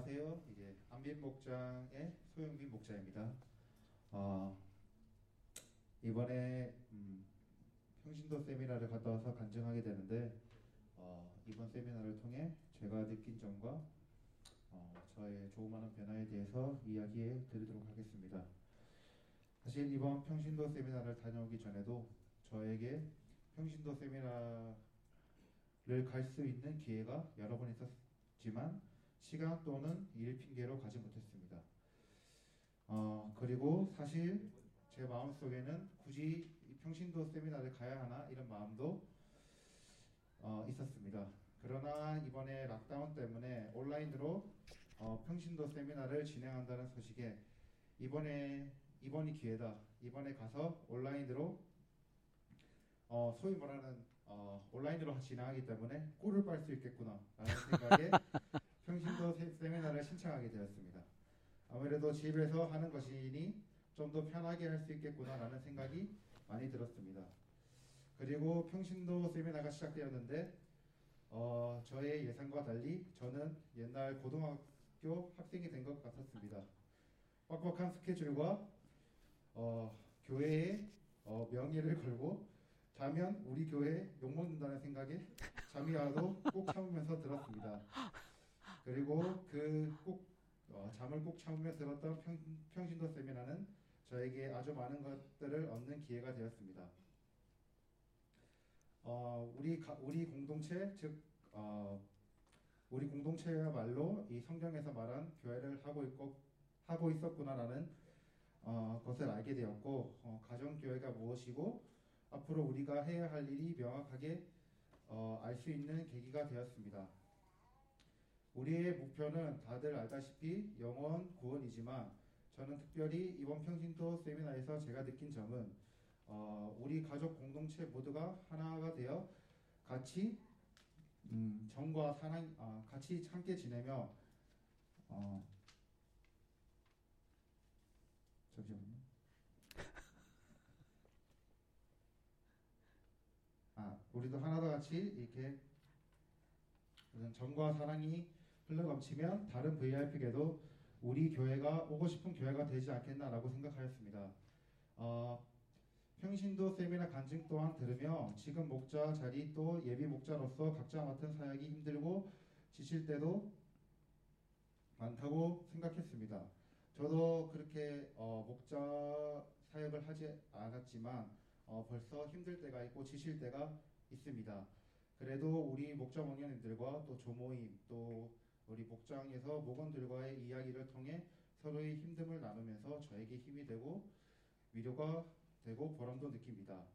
안녕하세요. 이제 안빈 목장의 소영빈 목자입니다. 어, 이번에 음, 평신도 세미나를 갔다 와서 간증하게 되는데 어, 이번 세미나를 통해 제가 느낀 점과 어, 저의 조그마한 변화에 대해서 이야기해 드리도록 하겠습니다. 사실 이번 평신도 세미나를 다녀오기 전에도 저에게 평신도 세미나를 갈 수 있는 기회가 여러 번 있었지만 시간 또는 일 핑계로 가지 못했습니다. 어, 그리고 사실 제 마음 속에는 굳이 평신도 세미나를 가야 하나 이런 마음도 어, 있었습니다. 그러나 이번에 락다운 때문에 온라인으로 어, 평신도 세미나를 진행한다는 소식에 이번에 이번이 기회다. 이번에 가서 온라인으로 어, 소위 말하는 어, 온라인으로 진행하기 때문에 꿀을 빨 수 있겠구나라는 생각에 평신도 세- 세미나를 신청하게 되었습니다. 아무래도 집에서 하는 것이니 좀 더 편하게 할 수 있겠구나라는 생각이 많이 들었습니다. 그리고 평신도 세미나가 시작되었는데 어, 저의 예상과 달리 저는 옛날 고등학교 학생이 된 것 같았습니다. 빡빡한 스케줄과 어, 교회의 어, 명예를 걸고 자면 우리 교회 욕먹는다는 생각에 잠이 와도 꼭 참으면서 들었습니다. 그리고 그꼭 어, 잠을 꼭 참으며 들었던 평, 평신도 세미나는 저에게 아주 많은 것들을 얻는 기회가 되었습니다. 어, 우리 가, 우리 공동체 즉 어, 우리 공동체야말로 이 성경에서 말한 교회를 하고 있고 하고 있었구나라는 어, 것을 알게 되었고 어, 가정 교회가 무엇이고 앞으로 우리가 해야 할 일이 명확하게 어, 알수 있는 계기가 되었습니다. 우리의 목표는 다들 알다시피 영원 구원이지만 저는 특별히 이번 평신도 세미나에서 제가 느낀 점은 어, 우리 가족 공동체 모두가 하나가 되어 같이 음, 정과 사랑 아, 같이 함께 지내며 어, 잠시만요. 아, 우리도 하나다 같이 이렇게 정과 사랑이 흘러넘치면 다른 VIP에게도 우리 교회가 오고 싶은 교회가 되지 않겠나라고 생각하였습니다. 어, 평신도 세미나 간증 또한 들으며 지금 목자 자리 또 예비 목자로서 각자 맡은 사역이 힘들고 지칠 때도 많다고 생각했습니다. 저도 그렇게 어, 목자 사역을 하지 않았지만 어, 벌써 힘들 때가 있고 지칠 때가 있습니다. 그래도 우리 목자 목녀님들과 또 조모임 또 우리 목장에서 목원들과의 이야기를 통해 서로의 힘듦을 나누면서 저에게 힘이 되고 위로가 되고 보람도 느낍니다.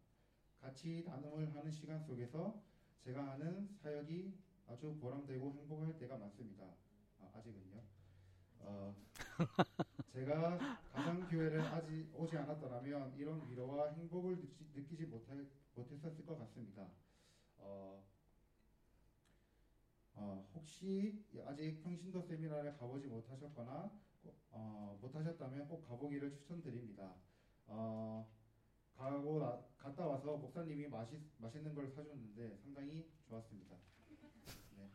같이 나눔을 하는 시간 속에서 제가 하는 사역이 아주 보람되고 행복할 때가 많습니다. 아, 아직은요. 어, 제가 가정 교회를 아직 오지 않았더라면 이런 위로와 행복을 느끼, 느끼지 못할, 못했었을 것 같습니다. 어, 어, 혹시 아직 평신도 세미나를 가보지 못하셨거나 어, 못하셨다면 꼭 가보기를 추천드립니다. 어, 가고 나, 갔다 와서 목사님이 맛있, 맛있는 걸 사줬는데 상당히 좋았습니다. 네.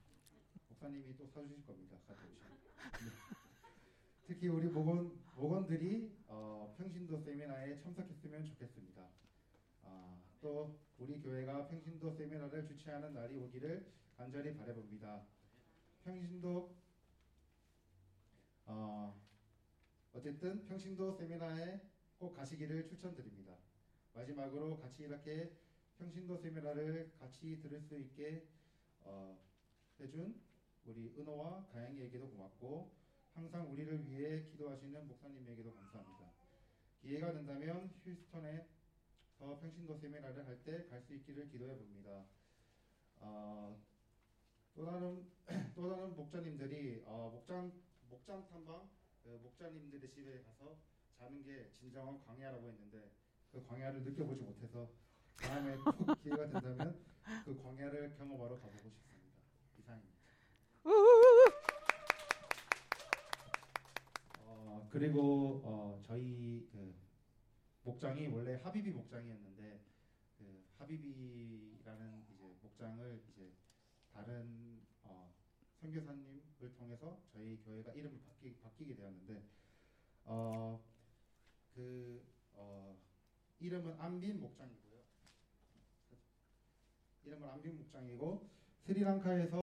목사님이 또 사주실 겁니다. 갔다 오시면. 네. 특히 우리 목원, 목원들이 어, 평신도 세미나에 참석했으면 좋겠습니다. 아, 또 우리 교회가 평신도 세미나를 주최하는 날이 오기를 간절히 바라봅니다. 평신도 어, 어쨌든 평신도 세미나에 꼭 가시기를 추천드립니다. 마지막으로 같이 이렇게 평신도 세미나를 같이 들을 수 있게 어, 해준 우리 은호와 가영이에게도 고맙고 항상 우리를 위해 기도하시는 목사님에게도 감사합니다. 기회가 된다면 휴스턴에 더 평신도 세미나를 할 때 갈 수 있기를 기도해 봅니다. 어, 또 다른 또 다른 목자님들이 어, 목장 목장 탐방 그 목자님들의 집에 가서 자는 게 진정한 광야라고 했는데 그 광야를 느껴보지 못해서 다음에 또 기회가 된다면 그 광야를 경험하러 가보고 싶습니다. 이상입니다. 어, 그리고 어, 저희 그 목장이 원래 하비비 목장이었는데 그 하비비라는 이제 목장을 이제 다른 어, 선교사님 통해서 저희 교회가 이름을 바뀌, 바뀌게 되었는데 어, 그 어, 이름은 안빈 목장이고요. 이름은 안빈 목장이고 스리랑카에서